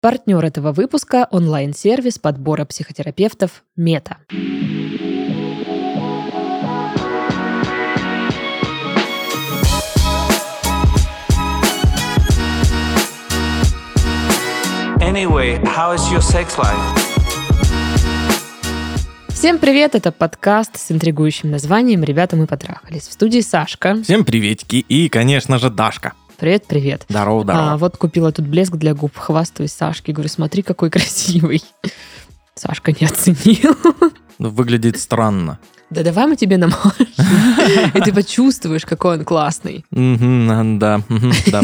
Партнер этого выпуска – онлайн-сервис подбора психотерапевтов «Мета». Anyway, how is your sex life? Всем привет, это подкаст с интригующим названием «Ребята, мы потрахались». В студии Сашка. Всем приветики и, конечно же, Дашка. Привет, привет. Здорово, здорово. А, вот купила тут блеск для губ, хвастаюсь Сашке, говорю, смотри, какой красивый. Сашка не оценил. Ну, Выглядит странно. Да давай мы тебе намажем. И ты почувствуешь, какой он классный. Да, да.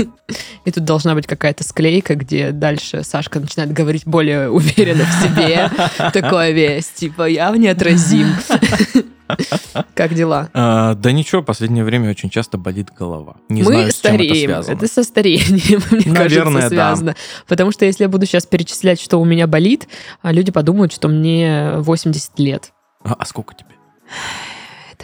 И тут должна быть какая-то склейка, где дальше Сашка начинает говорить более уверенно в себе. Такое весь, типа, я неотразим. Как дела? А, Да ничего, последнее время очень часто болит голова. Не Мы это стареем. Это со старением, мне Наверное, кажется, да. связано. Потому что если я буду сейчас перечислять, что у меня болит, а люди подумают, что мне 80 лет. А а сколько тебе?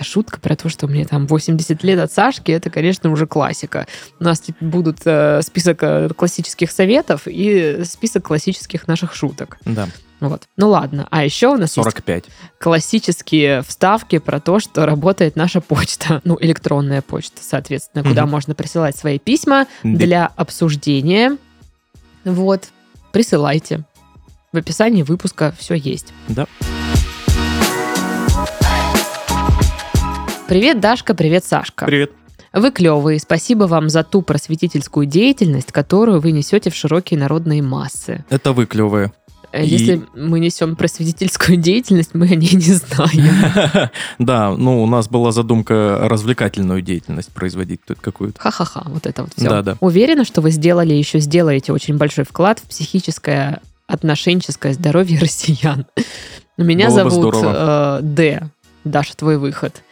Это шутка про то, что мне там 80 лет от Сашки, это, конечно, уже классика. У нас будут э, список э, классических советов и список классических наших шуток. Да, Вот. Ну ладно. А еще у нас есть 45. классические вставки про то, что работает наша почта, ну, электронная почта, соответственно, куда Мгм. можно присылать свои письма Да. для обсуждения. Вот. Присылайте. В описании выпуска все есть. Да. Привет, Дашка, привет, Сашка. Привет. Вы клевые. Спасибо вам за ту просветительскую деятельность, которую вы несете в широкие народные массы. Это вы клевые. Э, И- Если мы несем просветительскую деятельность, мы о ней не знаем. Да, ну, у нас была задумка развлекательную деятельность производить тут какую-то. Ха-ха-ха, вот это вот все. Да-да. Уверена, что вы сделали и еще сделаете очень большой вклад в психическое отношенческое здоровье россиян. Меня зовут э, Д. Даша, твой выход.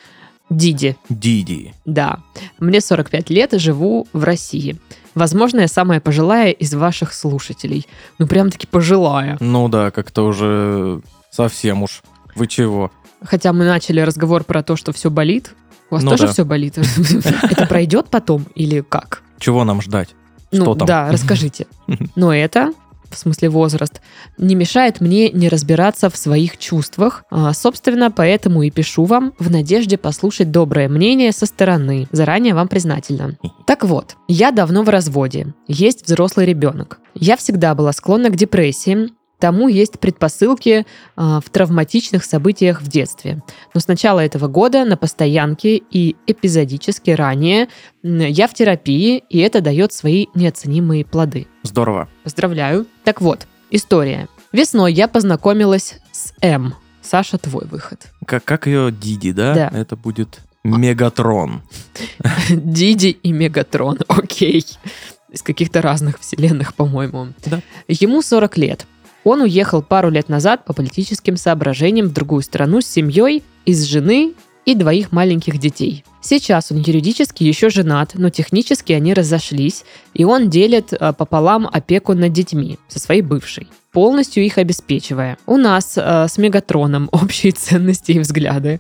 Диди, Диди. да. Мне 45 лет и живу в России. Возможно, я самая пожилая из ваших слушателей. Ну, прям-таки пожилая. Ну да, как-то уже совсем уж. Вы чего? Хотя мы начали разговор про то, что все болит. У вас Ну тоже да. все болит? Это пройдет потом или как? Чего нам ждать? Ну, Что там? да, расскажите. Но это, в смысле возраст, не мешает мне не разбираться в своих чувствах. А, собственно, поэтому и пишу вам в надежде послушать доброе мнение со стороны. Заранее вам признательна. Так вот, я давно в разводе. Есть взрослый ребенок. Я всегда была склонна к депрессиям. Тому есть предпосылки а, в травматичных событиях в детстве. Но с начала этого года на постоянке и эпизодически ранее я в терапии, и это дает свои неоценимые плоды. Здорово. Поздравляю. Так вот, история. Весной я познакомилась с М. Саша, твой выход. Как, как ее Диди, да? Да. Это будет Мегатрон. Диди и Мегатрон, окей. Из каких-то разных вселенных, по-моему. Да. Ему 40 лет. Он уехал пару лет назад по политическим соображениям в другую страну с семьей из жены и двоих маленьких детей. Сейчас он юридически еще женат, но технически они разошлись, и он делит э, пополам опеку над детьми со своей бывшей, полностью их обеспечивая. У нас э, с Мегатроном общие ценности и взгляды.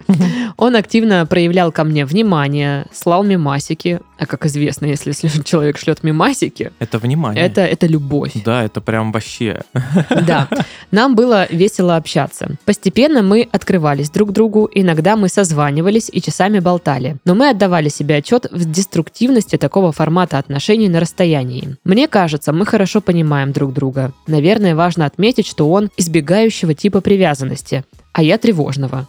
Он активно проявлял ко мне внимание, слал мемасики, а как известно, если человек шлет мемасики, Это внимание. это, это любовь. Да, это прям вообще. Да, нам было весело общаться. Постепенно мы открывались друг другу, иногда мы созванивались и часами болтали. Но мы отдавали себе отчет в деструктивности такого формата отношений на расстоянии. Мне кажется, мы хорошо понимаем друг друга. Наверное, важно отметить, что он избегающего типа привязанности, а я тревожного.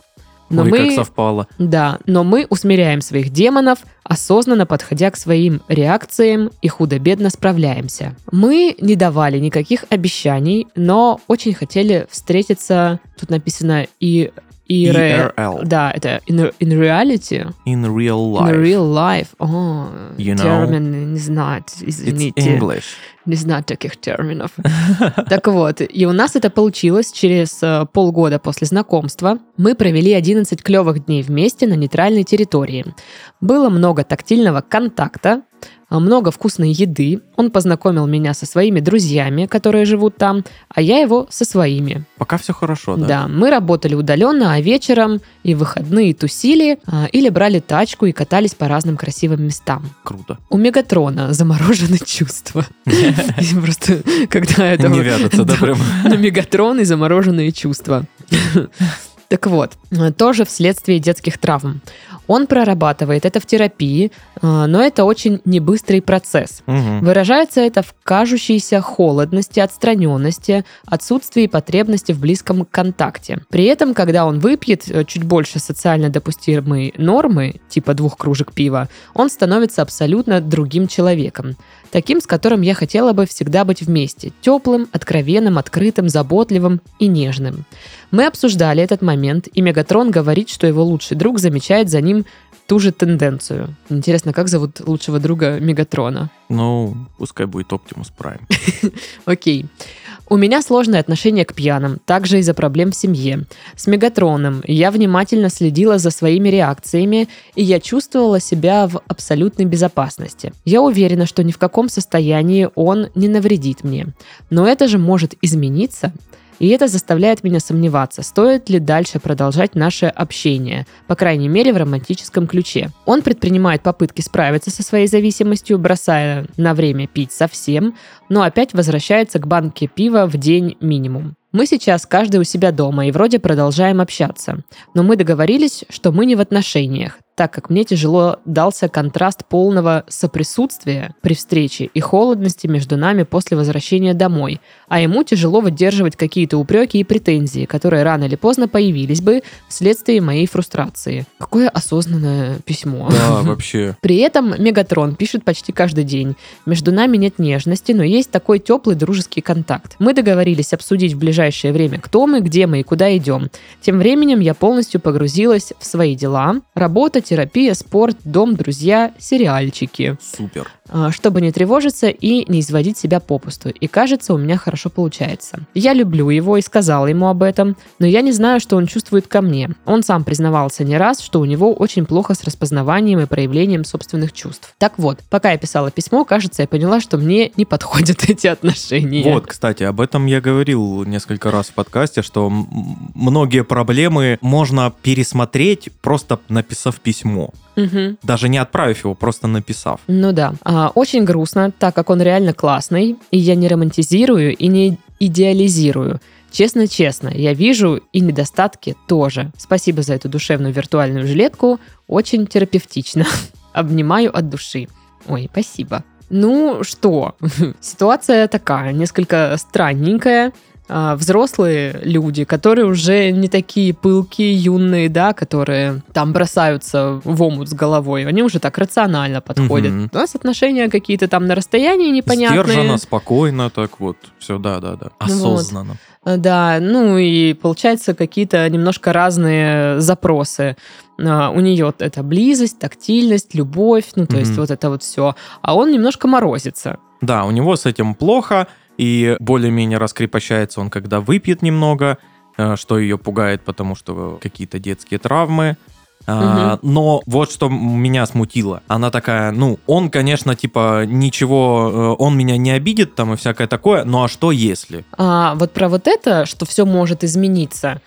Но Ой, мы... как совпало. Да, но мы усмиряем своих демонов, осознанно подходя к своим реакциям и худо-бедно справляемся. Мы не давали никаких обещаний, но очень хотели встретиться, тут написано и... и ре- IRL. Да, это in, in reality, In real in life. real life. О, You know? термин не знает, It's извините. English. Не знаю таких терминов. Так вот, и у нас это получилось через э, полгода после знакомства. Мы провели 11 клевых дней вместе на нейтральной территории. Было много тактильного контакта, много вкусной еды. Он познакомил меня со своими друзьями, которые живут там, а я его со своими. Пока все хорошо, да? Да, мы работали удаленно, а вечером и выходные тусили а, или брали тачку и катались по разным красивым местам. Круто. У Мегатрона заморожены чувства. Просто когда это... Не вяжется, да, прям? На Мегатрон и замороженные чувства. Так вот, тоже вследствие детских травм. Он прорабатывает это в терапии, а, но это очень небыстрый процесс. Мгм. Выражается это в кажущейся холодности, отстраненности, отсутствии потребности в близком контакте. При этом, когда он выпьет э, чуть больше социально допустимой нормы, типа двух кружек пива, он становится абсолютно другим человеком. Таким, с которым я хотела бы всегда быть вместе. Теплым, откровенным, открытым, заботливым и нежным. Мы обсуждали этот момент, и Мегатрон говорит, что его лучший друг замечает за ним ту же тенденцию. Интересно, как зовут лучшего друга Мегатрона? Ну, пускай будет Оптимус Прайм. Окей. У меня сложное отношение к пьяным, также из-за проблем в семье. С Мегатроном я внимательно следила за своими реакциями, и я чувствовала себя в абсолютной безопасности. Я уверена, что ни в каком состоянии он не навредит мне. Но это же может измениться. И это заставляет меня сомневаться, стоит ли дальше продолжать наше общение, по крайней мере в романтическом ключе. Он предпринимает попытки справиться со своей зависимостью, бросая на время пить совсем, но опять возвращается к банке пива в день минимум. Мы сейчас каждый у себя дома и вроде продолжаем общаться. Но мы договорились, что мы не в отношениях, так как мне тяжело дался контраст полного соприсутствия при встрече и холодности между нами после возвращения домой, а ему тяжело выдерживать какие-то упреки и претензии, которые рано или поздно появились бы вследствие моей фрустрации. Какое осознанное письмо. Да, вообще. При этом Мегатрон пишет почти каждый день. Между нами нет нежности, но есть такой теплый дружеский контакт. Мы договорились обсудить в ближайшее время, кто мы, где мы и куда идем. Тем временем я полностью погрузилась в свои дела. Работа, терапия, спорт, дом, друзья, сериальчики. Супер. А, чтобы не тревожиться и не изводить себя попусту. И кажется, у меня хорошо получается. Я люблю его и сказала ему об этом, но я не знаю, что он чувствует ко мне. Он сам признавался не раз, что у него очень плохо с распознаванием и проявлением собственных чувств. Так вот, пока я писала письмо, кажется, я поняла, что мне не подходят эти отношения. Вот, кстати, об этом я говорил несколько раз в подкасте, что многие проблемы можно пересмотреть, просто написав письмо. Мгм. Даже не отправив его, просто написав. Ну да. А, очень грустно, так как он реально классный, и я не романтизирую и не идеализирую. Честно-честно, я вижу и недостатки тоже. Спасибо за эту душевную виртуальную жилетку. Очень терапевтично. Обнимаю от души. Ой, спасибо. Ну что, ситуация такая, несколько странненькая. А, Взрослые люди, которые уже не такие пылкие, юные, да, которые там бросаются в омут с головой, они уже так рационально подходят. Мгм. У нас отношения какие-то там на расстоянии непонятные. Сдержанно, спокойно, так вот. Все, да, да, да. Ну вот. Осознанно. А, Да, ну и получается какие-то немножко разные запросы. А, У нее это близость, тактильность, любовь, ну то есть Мгм. вот это вот все. А он немножко морозится. Да, у него с этим плохо, и более-менее раскрепощается он, когда выпьет немного, э, что ее пугает, потому что какие-то детские травмы. А, Но вот что меня смутило. Она такая, ну, он, конечно, типа, ничего, э, он меня не обидит там и всякое такое, ну а что если? А вот про вот это, что все может измениться,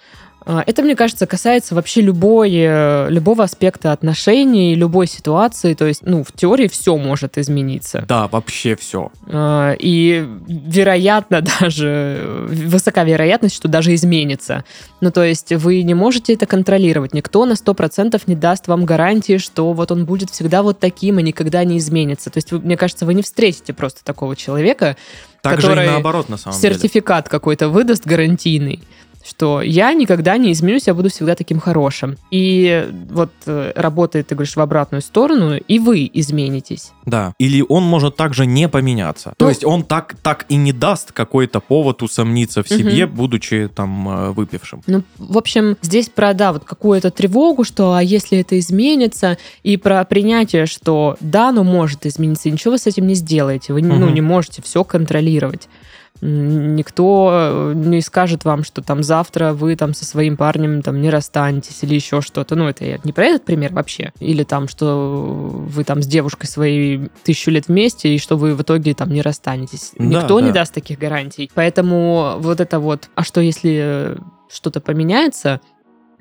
это, мне кажется, касается вообще любой, э, любого аспекта отношений, любой ситуации. То есть, ну, в теории все может измениться. Да, вообще все. А, И, вероятно, даже э, высока вероятность, что даже изменится. Ну, то есть вы не можете это контролировать. Никто на 100% не даст вам гарантии, что вот он будет всегда вот таким и никогда не изменится. То есть, вы- мне кажется, вы не встретите просто такого человека, Так же Который и наоборот, на самом деле. сертификат какой-то выдаст гарантийный что я никогда не изменюсь, я буду всегда таким хорошим. И вот э, работает, ты говоришь, в обратную сторону, и вы изменитесь. Да. Или он может также не поменяться. То Ну- есть он так, так и не даст какой-то повод усомниться в себе, будучи там э, выпившим. Ну, в общем, здесь про, да, вот какую-то тревогу, что а если это изменится, и про принятие, что да, оно может измениться, ничего вы с этим не сделаете. Вы ну, Мгм. не можете все контролировать. Никто э, не скажет вам, что там завтра вы там со своим парнем там не расстанетесь или еще что-то. Ну, это я не про этот пример вообще. Или там, что вы там с девушкой своей тысячу лет вместе, и что вы в итоге там не расстанетесь. Да, Никто не да. даст таких гарантий. Поэтому вот это вот, а что если э, что-то поменяется,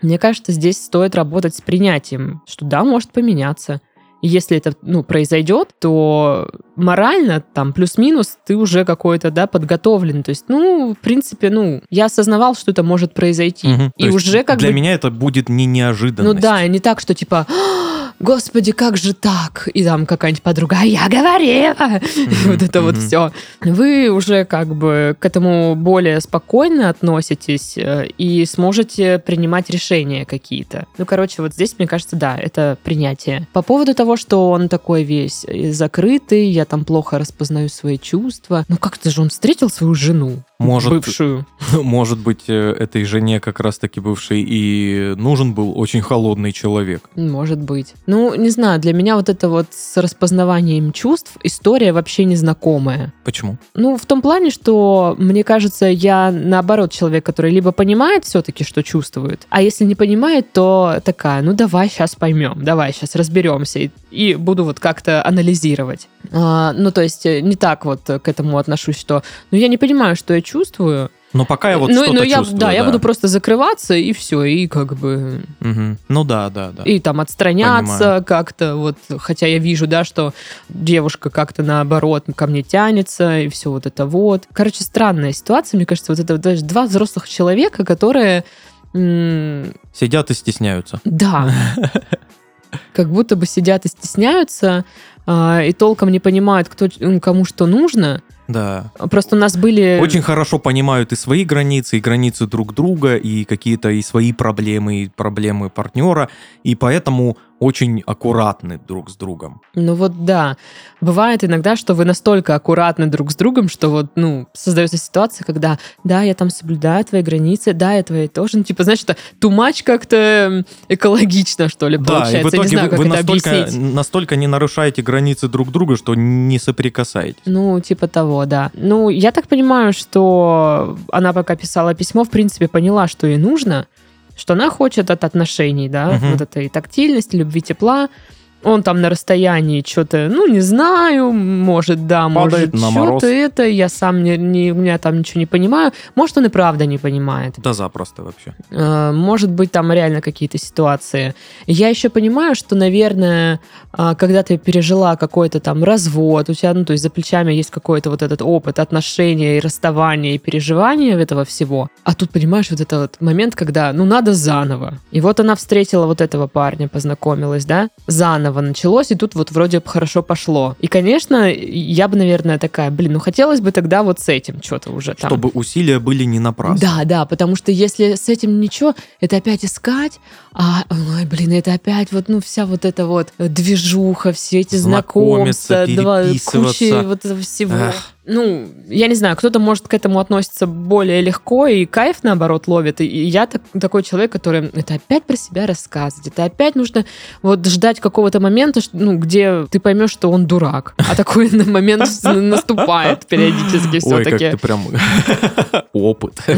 мне кажется, здесь стоит работать с принятием, что да, может поменяться. И если это, ну, произойдет, то морально, там, плюс-минус, ты уже какой-то, да, подготовлен. То есть, ну, в принципе, ну, я осознавал, что это может произойти. То И есть уже как для бы... меня это будет не неожиданность. Ну да, не так, что типа, «А, господи, как же так? И там какая-нибудь подруга, «А я говорила. Вот это вот мгм. все. Вы уже как бы к этому более спокойно относитесь э, и сможете принимать решения какие-то. Ну, короче, вот здесь, мне кажется, да, это принятие. По поводу того, что он такой весь э, закрытый, я там плохо распознаю свои чувства. Ну, как-то же он встретил свою жену, Может, бывшую. Может быть, э, этой жене как раз-таки бывшей и нужен был очень холодный человек. Может быть. Ну, не знаю, для меня вот это вот с распознаванием чувств история вообще незнакомая. Почему? Ну, в том плане, что, мне кажется, я, наоборот, человек, который либо понимает все-таки, что чувствует, а если не понимает, то такая, ну, давай сейчас поймем, давай сейчас разберемся, и, и буду вот как-то анализировать. А, ну, то есть, э, не так вот к этому отношусь, что, ну, я не понимаю, что я чувствую, Но пока я вот ну, что-то ну, я, чувствую. да, я буду просто закрываться, и все, и как бы Мгм. Ну да, да, да. и там отстраняться Понимаю. как-то, вот, хотя я вижу, да, что девушка как-то наоборот ко мне тянется, и все вот это вот. Короче, странная ситуация, мне кажется, вот это даже два взрослых человека, которые, м, Сидят и стесняются. да, как будто бы сидят и стесняются, а, и толком не понимают, кто, кому что нужно. Да. Просто у нас были... Очень хорошо понимают и свои границы, и границы друг друга, и какие-то и свои проблемы, и проблемы партнера, и поэтому очень аккуратны друг с другом. Ну вот да. Бывает иногда, что вы настолько аккуратны друг с другом, что вот, ну, создается ситуация, когда, да, я там соблюдаю твои границы, да, я твои тоже. Ну, типа, знаешь, это тумач как-то экологично, что ли, Да, и получается. в я не итоге знаю, вы, как вы это настолько, объяснить. настолько не нарушаете границы друг друга, что не соприкасаетесь. Ну, типа того, да. Ну, я так понимаю, что она пока писала письмо, в принципе, поняла, что ей нужно, что она хочет от отношений, да, Мгм. вот этой тактильности, любви, тепла. Он там на расстоянии что-то, ну, не знаю, может, да, Падает может, на мороз. что-то это, я сам не, не, у меня там ничего не понимаю. Может, он и правда не понимает. Да запросто вообще. Э, Может быть, там реально какие-то ситуации. Я еще понимаю, что, наверное, а, когда ты пережила какой-то там развод, у тебя, ну, то есть за плечами есть какой-то вот этот опыт отношения и расставания и переживания этого всего. А тут, понимаешь, вот этот вот момент, когда, ну, надо заново. И вот она встретила вот этого парня, познакомилась, да, заново началось, и тут вот вроде бы хорошо пошло. И, конечно, я бы, наверное, такая, блин, ну, хотелось бы тогда вот с этим что-то уже там. Чтобы усилия были не напрасны. Да, да, потому что если с этим ничего, это опять искать, а, ой, блин, это опять вот, ну, вся вот эта вот движуха, все эти знакомства, два, куча вот всего. Эх. Ну, я не знаю, кто-то может к этому относиться более легко и кайф, наоборот, ловит. И я так- такой человек, который это опять про себя рассказывать. Это опять нужно вот ждать какого-то момента, ну, где ты поймешь, что он дурак. А такой момент наступает периодически Ой, как все-таки. ты прям опыт.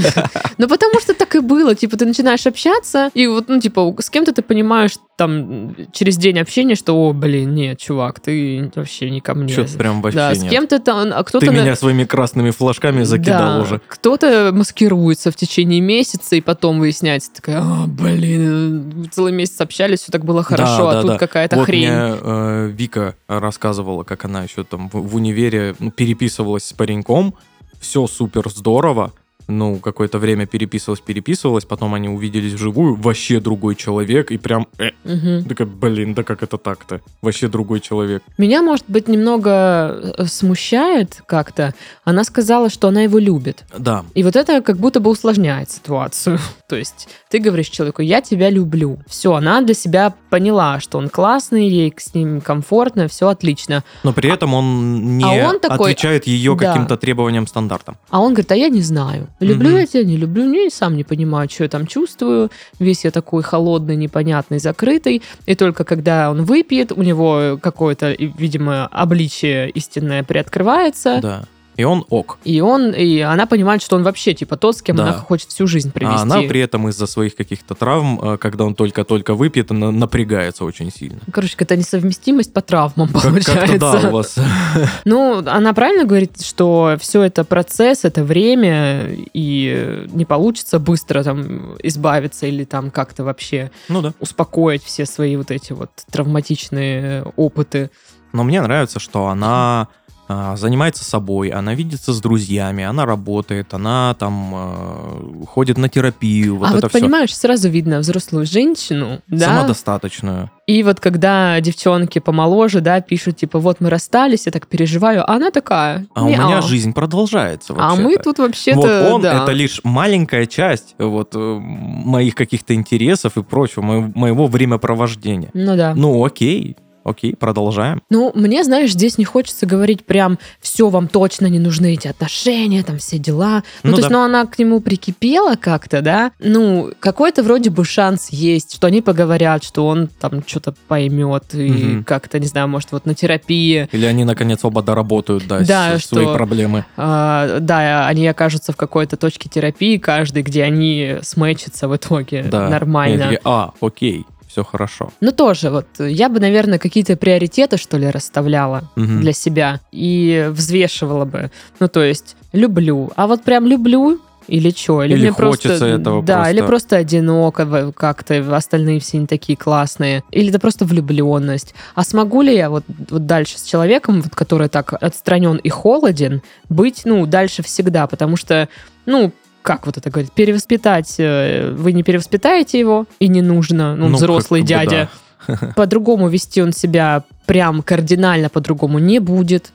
Ну, потому что так и было. Типа, ты начинаешь общаться, и вот, ну, типа, с кем-то ты понимаешь там через день общения, что, о, блин, нет, чувак, ты вообще не ко мне. Что-то прям вообще да, с кем-то там, а кто-то... Меня своими красными флажками закидал Да, уже. Кто-то маскируется в течение месяца, и потом выясняется, такая, «А, блин, целый месяц общались, все так было хорошо, Да, а да, тут да. какая-то вот хрень. мне э, Вика рассказывала, как она еще там в, в универе ну, переписывалась с пареньком. Все супер здорово. Ну, какое-то время переписывалась, переписывалась, потом они увиделись вживую, вообще другой человек, и прям, э, Мгм. такая, блин, да как это так-то? Вообще другой человек. Меня, может быть, немного э, смущает как-то. Она сказала, что она его любит. Да, И вот это как будто бы усложняет ситуацию. То есть ты говоришь человеку, я тебя люблю. Все, она для себя поняла, что он классный, ей с ним комфортно, все отлично. но при этом он не а он такой, отвечает ее да. каким-то требованиям, стандартам. А он говорит, а я не знаю. Люблю Мгм. я тебя, не люблю, не, сам не понимаю, что я там чувствую. Весь я такой холодный, непонятный, закрытый. И только когда он выпьет, у него какое-то, видимо, обличие истинное приоткрывается. Да. И он ок. И он, и она понимает, что он вообще типа тот, с кем Да. она хочет всю жизнь провести. А она при этом из-за своих каких-то травм, э, когда он только-только выпьет, на- напрягается очень сильно. Короче, какая-то несовместимость по травмам Как- получается. Как-то да, у вас. Ну, она правильно говорит, что все это процесс, это время, и не получится быстро там избавиться или там как-то вообще Ну да. успокоить все свои вот эти вот травматичные опыты. Но мне нравится, что она занимается собой, она видится с друзьями, она работает, она там э, ходит на терапию, вот а это вот все. понимаешь, сразу видно взрослую женщину, да, Самодостаточную. и вот когда девчонки помоложе, да, пишут, типа, вот мы расстались, я так переживаю, а она такая, А у меня жизнь продолжается А вообще-то. мы тут вообще-то, Вот он да. это лишь маленькая часть вот э, моих каких-то интересов и прочего, моего времяпровождения. Ну да. Ну окей, окей, продолжаем. Ну, мне, знаешь, здесь не хочется говорить прям, все, вам точно не нужны эти отношения, там все дела. Ну, Ну то есть, да. ну, она к нему прикипела как-то, да? Ну, какой-то вроде бы шанс есть, что они поговорят, что он там что-то поймет и Мгм. как-то, не знаю, может, вот на терапии. Или они наконец оба доработают, да, Да, с- свои что- проблемы. а, да, они окажутся в какой-то точке терапии каждый, где они сметчатся в итоге Да. И нормально. такие, а, окей, все хорошо. Ну, тоже, вот, я бы, наверное, какие-то приоритеты, что ли, расставляла. Мгм. для себя и взвешивала бы. Ну, то есть, люблю. А вот прям люблю или что? Или, Или мне хочется просто, этого Да, просто. или просто одиноко как-то, остальные все не такие классные. Или это просто влюбленность. А смогу ли я вот, вот дальше с человеком, вот, который так отстранен и холоден, быть, ну, дальше всегда? Потому что, ну, как вот это говорит, перевоспитать, э, вы не перевоспитаете его, и не нужно, ну, Ну, взрослый как бы дядя. По-другому вести он себя прям кардинально по-другому не будет.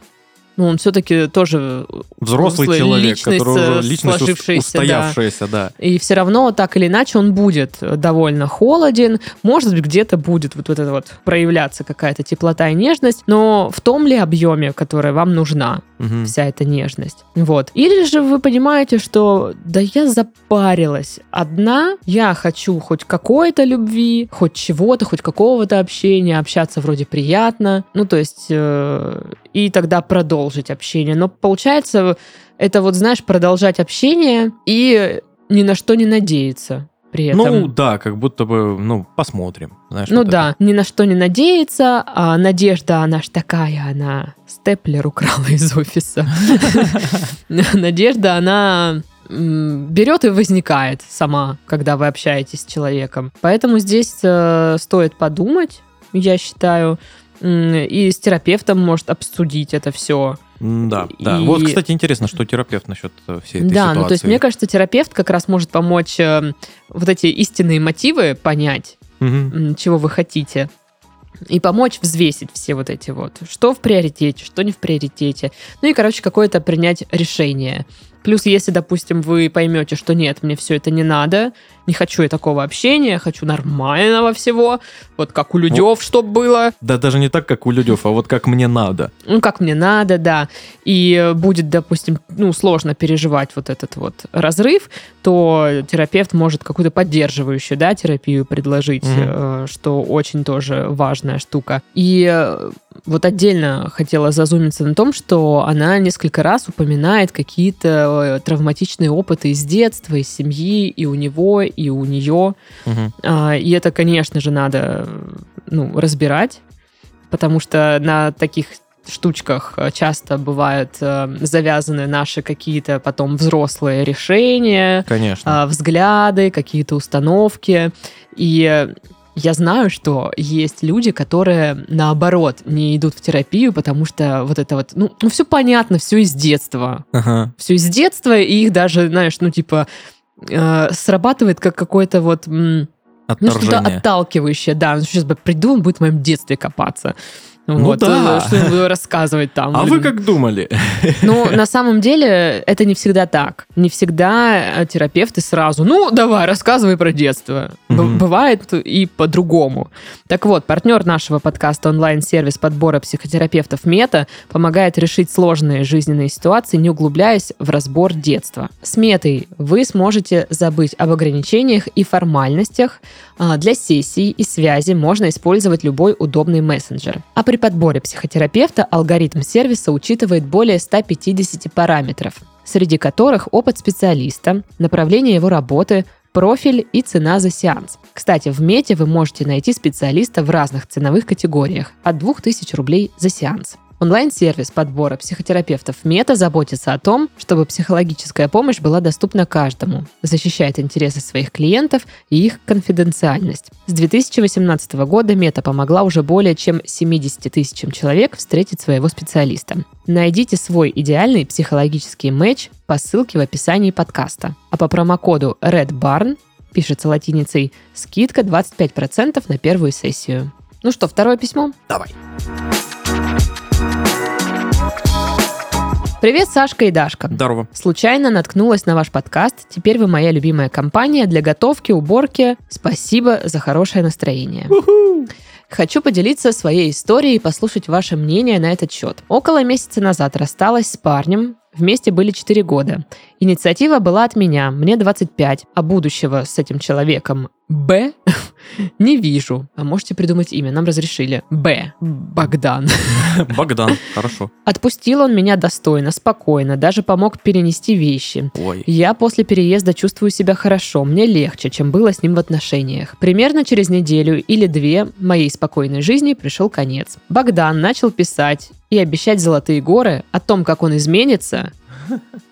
Ну, он все-таки тоже Взрослый Взрослая человек, личность, который э, уже личность ус- сложившаяся, да. устоявшаяся, да. И все равно, так или иначе, он будет довольно холоден. Может быть, где-то будет вот, вот это вот проявляться какая-то теплота и нежность, но в том ли объеме, которая вам нужна, Мгм. вся эта нежность. Вот. Или же вы понимаете, что да я запарилась одна, я хочу хоть какой-то любви, хоть чего-то, хоть какого-то общения, общаться вроде приятно. Ну, то есть, э, и тогда продолжить общение. Но получается, это вот, знаешь, продолжать общение и ни на что не надеяться при этом. Ну, да, как будто бы, ну, посмотрим. Знаешь, Ну вот да, ни на что не надеяться, а надежда, она ж такая, она степлер украла из офиса. Надежда, она берет и возникает сама, когда вы общаетесь с человеком. Поэтому здесь э, стоит подумать, я считаю, и с терапевтом может обсудить это все. Да, да. И- Вот, кстати, интересно, что терапевт насчет э, всей этой Да, ситуации. ну то есть мне кажется, терапевт как раз может помочь э, вот эти истинные мотивы понять, м, чего вы хотите. И помочь взвесить все вот эти вот, что в приоритете, что не в приоритете. Ну и, короче, какое-то принять решение. Плюс, если, допустим, вы поймете, что нет, мне все это не надо, не хочу я такого общения, хочу нормального всего, вот как у людей, чтобы было, Да даже не так, как у людей, а вот как мне надо. ну, как мне надо, да, и э, будет, допустим, ну, сложно переживать вот этот вот разрыв, то терапевт может какую-то поддерживающую, да, терапию предложить, э, что очень тоже важная штука. И э, вот отдельно хотела зазумиться на том, что она несколько раз упоминает какие-то э, травматичные опыты из детства, из семьи, и у него, и у нее. Мгм. А, И это, конечно же, надо ну, разбирать, потому что на таких штучках э, часто бывают э, завязаны наши какие-то потом взрослые решения, Конечно. а, взгляды, какие-то установки. И э, я знаю, что есть люди, которые наоборот не идут в терапию, потому что вот это вот, ну, ну все понятно, все из детства. Ага. Все из детства, и их даже, знаешь, ну типа э, срабатывает как какой-то вот м, ну, что-то Отторжение. отталкивающее, да. Ну, сейчас бы приду, он будет в моем детстве копаться. Ну вот, да. э, Что буду рассказывать там. А вы как думали? Ну, на самом деле, это не всегда так. Не всегда э, терапевты сразу, ну, давай, рассказывай про детство. Бывает и по-другому. Так вот, партнер нашего подкаста онлайн-сервис подбора психотерапевтов Мета помогает решить сложные жизненные ситуации, не углубляясь в разбор детства. С Метой вы сможете забыть об ограничениях и формальностях. А, Для сессий и связи можно использовать любой удобный мессенджер. А при подборе психотерапевта алгоритм сервиса учитывает более 150 параметров, среди которых опыт специалиста, направление его работы, профиль и цена за сеанс. Кстати, в Мете вы можете найти специалиста в разных ценовых категориях от 2000 рублей за сеанс. Онлайн-сервис подбора психотерапевтов Мета заботится о том, чтобы психологическая помощь была доступна каждому, защищает интересы своих клиентов и их конфиденциальность. С 2018 года Мета помогла уже более чем 70 тысячам человек встретить своего специалиста. Найдите свой идеальный психологический матч по ссылке в описании подкаста. А по промокоду REDBARN пишется латиницей, скидка 25% на первую сессию. Ну что, второе письмо? Давай. Привет, Сашка и Дашка. Здорово. Случайно наткнулась на ваш подкаст. Теперь вы моя любимая компания для готовки, уборки. Спасибо за хорошее настроение. Хочу поделиться своей историей и послушать ваше мнение на этот счет. Около месяца назад рассталась с парнем. Вместе были 4 года. Инициатива была от меня, мне 25, а будущего с этим человеком Б не вижу. А можете придумать имя, нам разрешили. Б. Богдан. Богдан, хорошо. Отпустил он меня достойно, спокойно, даже помог перенести вещи. Ой. Я после переезда чувствую себя хорошо, мне легче, чем было с ним в отношениях. Примерно через неделю или две моей спокойной жизни пришел конец. Богдан начал писать и обещать золотые горы о том, как он изменится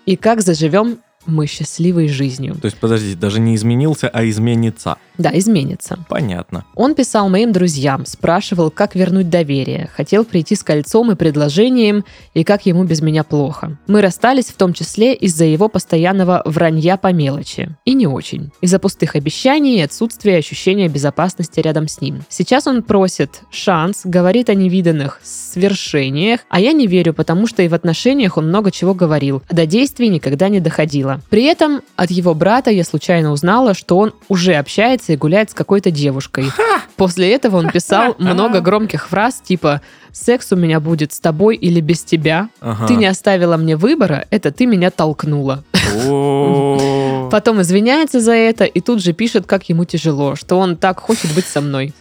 и как заживем мы счастливой жизнью. То есть, подождите, даже не изменился, а изменится. Да, изменится. Понятно. Он писал моим друзьям, спрашивал, как вернуть доверие, хотел прийти с кольцом и предложением, и как ему без меня плохо. Мы расстались в том числе из-за его постоянного вранья по мелочи. И не очень. Из-за пустых обещаний и отсутствия ощущения безопасности рядом с ним. Сейчас он просит шанс, говорит о невиданных свершениях, а я не верю, потому что и в отношениях он много чего говорил, а до действий никогда не доходило. При этом от его брата я случайно узнала, что он уже общается и гуляет с какой-то девушкой. После этого он писал много громких фраз типа «секс у меня будет с тобой или без тебя», Ага. «ты не оставила мне выбора, это ты меня толкнула». Потом извиняется за это и тут же пишет, как ему тяжело, что он так хочет быть со мной.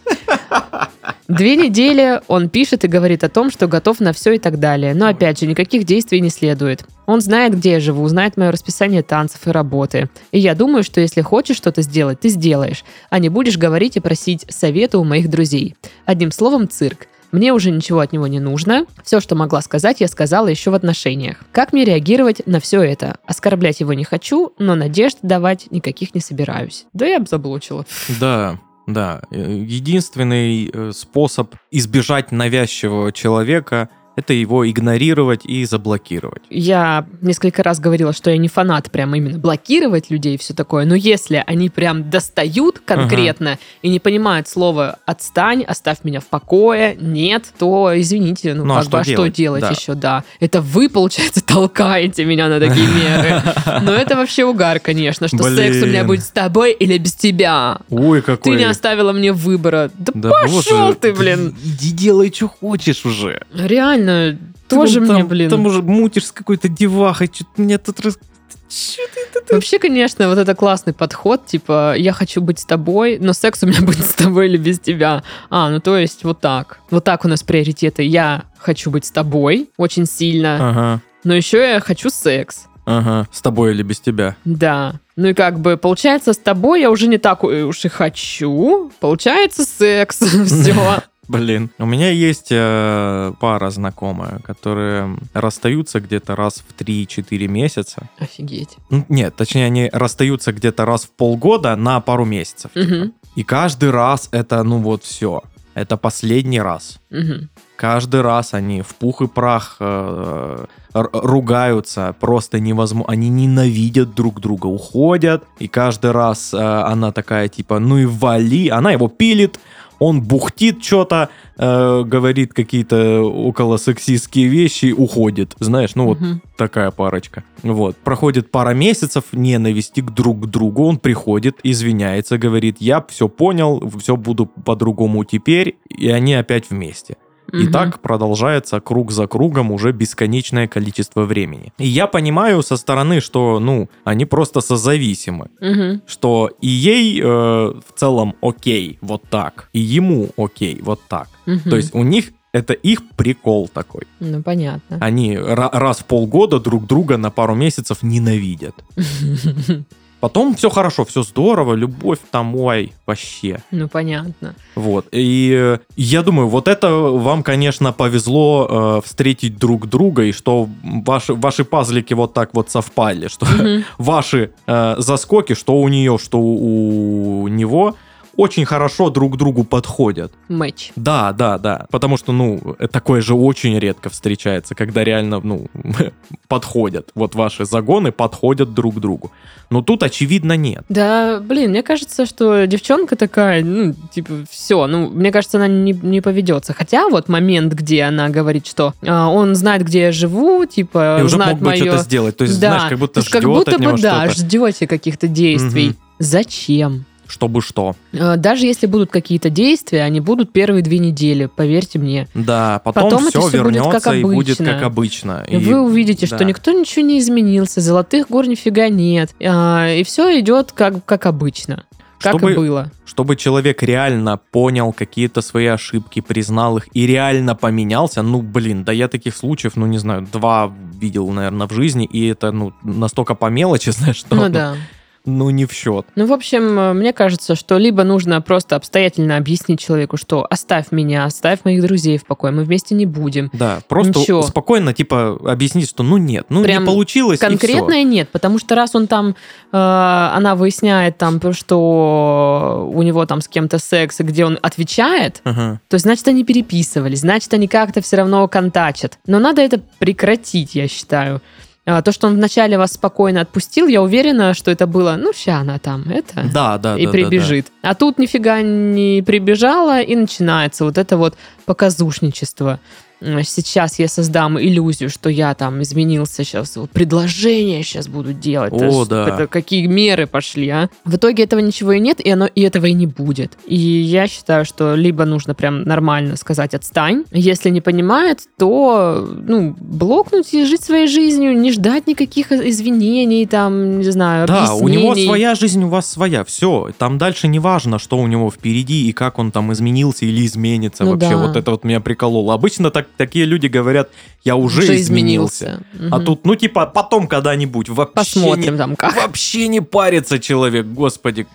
Две недели он пишет и говорит о том, что готов на все и так далее. Но опять же, никаких действий не следует. Он знает, где я живу, знает мое расписание танцев и работы. И я думаю, что если хочешь что-то сделать, ты сделаешь, а не будешь говорить и просить совета у моих друзей. Одним словом, цирк. Мне уже ничего от него не нужно. Все, что могла сказать, я сказала еще в отношениях. Как мне реагировать на все это? Оскорблять его не хочу, но надежд давать никаких не собираюсь. Да я бы заблочила. Да, да. Э, Единственный э, способ избежать навязчивого человека это его игнорировать и заблокировать. Я несколько раз говорила, что я не фанат прям именно блокировать людей и все такое, но если они прям достают конкретно и не понимают слова «отстань», «оставь меня в покое», «нет», то извините, ну, Ну, а как что бы, а что делать? делать Да. еще, да. Это вы, получается, толкаете меня на такие меры. Но это вообще угар, конечно, что секс у меня будет с тобой или без тебя. Ой, Ты какой... не оставила мне выбора. Да, Да пошел боже, ты, блин. Иди делай, что хочешь уже. Реально, Ты тоже мне, блин. Там уже мутишь с какой-то девахой, что-то меня тут... Раз... Вообще, конечно, вот это классный подход, типа, я хочу быть с тобой, но секс у меня будет с тобой или без тебя. А, ну то есть вот так. Вот так у нас приоритеты. Я хочу быть с тобой очень сильно, Ага, но еще я хочу секс. ага. С тобой или без тебя? Да. Ну и как бы, получается, с тобой я уже не так уж и хочу. Получается, секс. Все. Блин. У меня есть э, пара знакомая, которые расстаются где-то раз в 3-4 месяца. Офигеть. Нет, точнее, они расстаются где-то раз в полгода на пару месяцев. типа. Мгм. И каждый раз это, ну вот, все. Это последний раз. Мгм. Каждый раз они в пух и прах э, ругаются, просто невозможно. Они ненавидят друг друга, уходят. И каждый раз э, она такая, типа, ну и вали. Она его пилит, он бухтит что-то, э, говорит какие-то около сексистские вещи, уходит. Знаешь, ну вот Мгм. такая парочка. Вот. Проходит пара месяцев ненависти к друг к другу. Он приходит, извиняется, говорит, я все понял, все буду по-другому теперь. И они опять вместе. И Мгм. так продолжается круг за кругом уже бесконечное количество времени. И я понимаю со стороны, что, ну, они просто созависимы. Мгм. Что и ей э, в целом окей, вот так, и ему окей, вот так. Мгм. То есть у них Это их прикол такой. Ну, понятно. Они ра- раз в полгода друг друга на пару месяцев ненавидят. Потом все хорошо, все здорово, любовь там, ой, вообще. Ну, понятно. Вот. И э, я думаю, вот это вам, конечно, повезло э, встретить друг друга, и что ваши, ваши пазлики вот так вот совпали, что Мгм. ваши э, заскоки, что у нее, что у него, очень хорошо друг другу подходят. Матч. Да, да, да. Потому что, ну, такое же очень редко встречается, когда реально, ну, подходят. Вот ваши загоны подходят друг другу. Но тут, очевидно, нет. Да, блин, мне кажется, что девчонка такая, ну, типа, все, ну, мне кажется, она не, не поведется. Хотя вот момент, где она говорит, что а, он знает, где я живу, типа, И уже знает мог бы мое... что-то сделать. То есть, да, знаешь, как будто ждет как будто от него бы, да, ждете каких-то действий. Мгм. Зачем? Чтобы что. А, Даже если будут какие-то действия, они будут первые две недели, поверьте мне. Да, потом, Потом это все всё будет вернется как и будет как обычно. И вы увидите, да. что никто ничего не изменился, золотых гор нифига нет, а, и все идет как, как обычно, как Чтобы- и было. Чтобы человек реально понял какие-то свои ошибки, признал их и реально поменялся, ну, блин, да я таких случаев, ну, не знаю, два видел, наверное, в жизни, и это, ну, настолько по мелочи, знаешь, что, Ну да. Ну, не в счет. Ну, в общем, э, мне кажется, что либо нужно просто обстоятельно объяснить человеку, что оставь меня, оставь моих друзей в покое, мы вместе не будем. Да, просто Ничего. спокойно, типа, объяснить, что, ну, нет, ну, Прям не получилось, и Конкретное нет, потому что раз он там, э, она выясняет там, что у него там с кем-то секс, и где он отвечает. Ага. то значит, они переписывались, значит, они как-то все равно контачат. Но надо это прекратить, я считаю. А, То, что он вначале вас спокойно отпустил, я уверена, что это было, ну, ща она там, это... Да, да, и да, да, прибежит. А тут нифига не прибежала, и начинается вот это вот показушничество. Сейчас я создам иллюзию, что я там изменился сейчас, предложение сейчас буду делать. О, Это да. это какие меры пошли, а? В итоге этого ничего и нет, и, оно, и этого и не будет. И я считаю, что либо нужно прям нормально сказать «отстань», если не понимает, то, ну, блокнуть и жить своей жизнью, не ждать никаких извинений, там, не знаю, Да, у него объяснений. своя жизнь, у вас своя. Все, там дальше не важно, что у него впереди и как он там изменился или изменится Ну вообще. да. Вот это вот меня прикололо. Обычно так, такие люди говорят, я уже, Уже изменился. А Мгм. тут, ну типа, потом когда-нибудь вообще Посмотрим не, там как. вообще не парится человек, господи.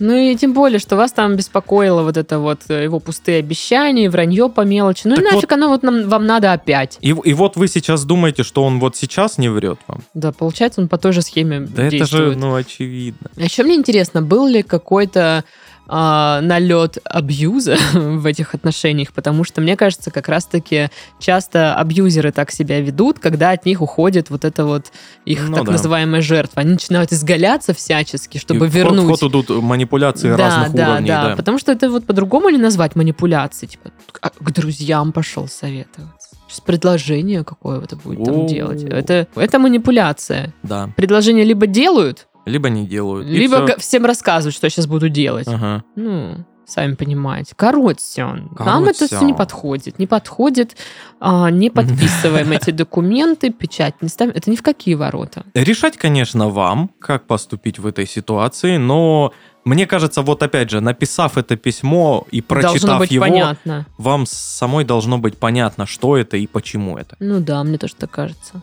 Ну и тем более, что вас там беспокоило вот это вот э, его пустые обещания, вранье по мелочи. Ну и Так нафиг оно вот нам, вам надо опять. И, и вот вы сейчас думаете, что он вот сейчас не врет вам? Да, получается, он по той же схеме Да это действует. же, ну, очевидно. А еще мне интересно, был ли какой-то а, налет абьюза в этих отношениях, потому что, мне кажется, как раз-таки часто абьюзеры так себя ведут, когда от них уходит вот это вот их Ну так да. называемая жертва. Они начинают изгаляться всячески, чтобы И в ход- вернуть. В ход идут манипуляции разных да, уровней. Да, да. потому что это вот по-другому не назвать манипуляцией. Типа, к к друзьям пошел советоваться. Сейчас предложение какое-то будет там делать. Это, это манипуляция. Да. Предложение либо делают, Либо не делают. либо га- всем рассказывают, что я сейчас буду делать. Ага. Ну, сами понимаете. Короче, Нам Короче. это все не подходит. Не подходит. а, не подписываем эти документы, печать не ставим. Это ни в какие ворота. Решать, конечно, вам, как поступить в этой ситуации, но мне кажется, вот опять же, написав это письмо и прочитав его, понятно. вам самой должно быть понятно, что это и почему это. Ну да, мне тоже так кажется.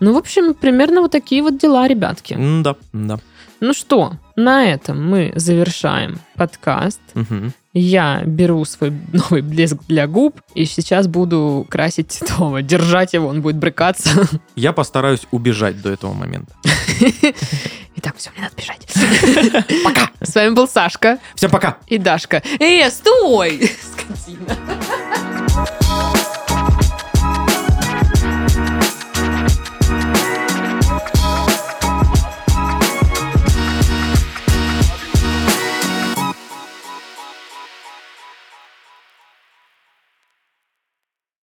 Ну, в общем, примерно вот такие вот дела, ребятки. Да, да. Ну что, на этом мы завершаем подкаст. Мгм. Я беру свой новый блеск для губ и сейчас буду красить Титова. Держать его, он будет брыкаться. Я постараюсь убежать до этого момента. Итак, все, мне надо бежать. Пока. С вами был Сашка Всем пока! и Дашка. Эй, стой! Скотина.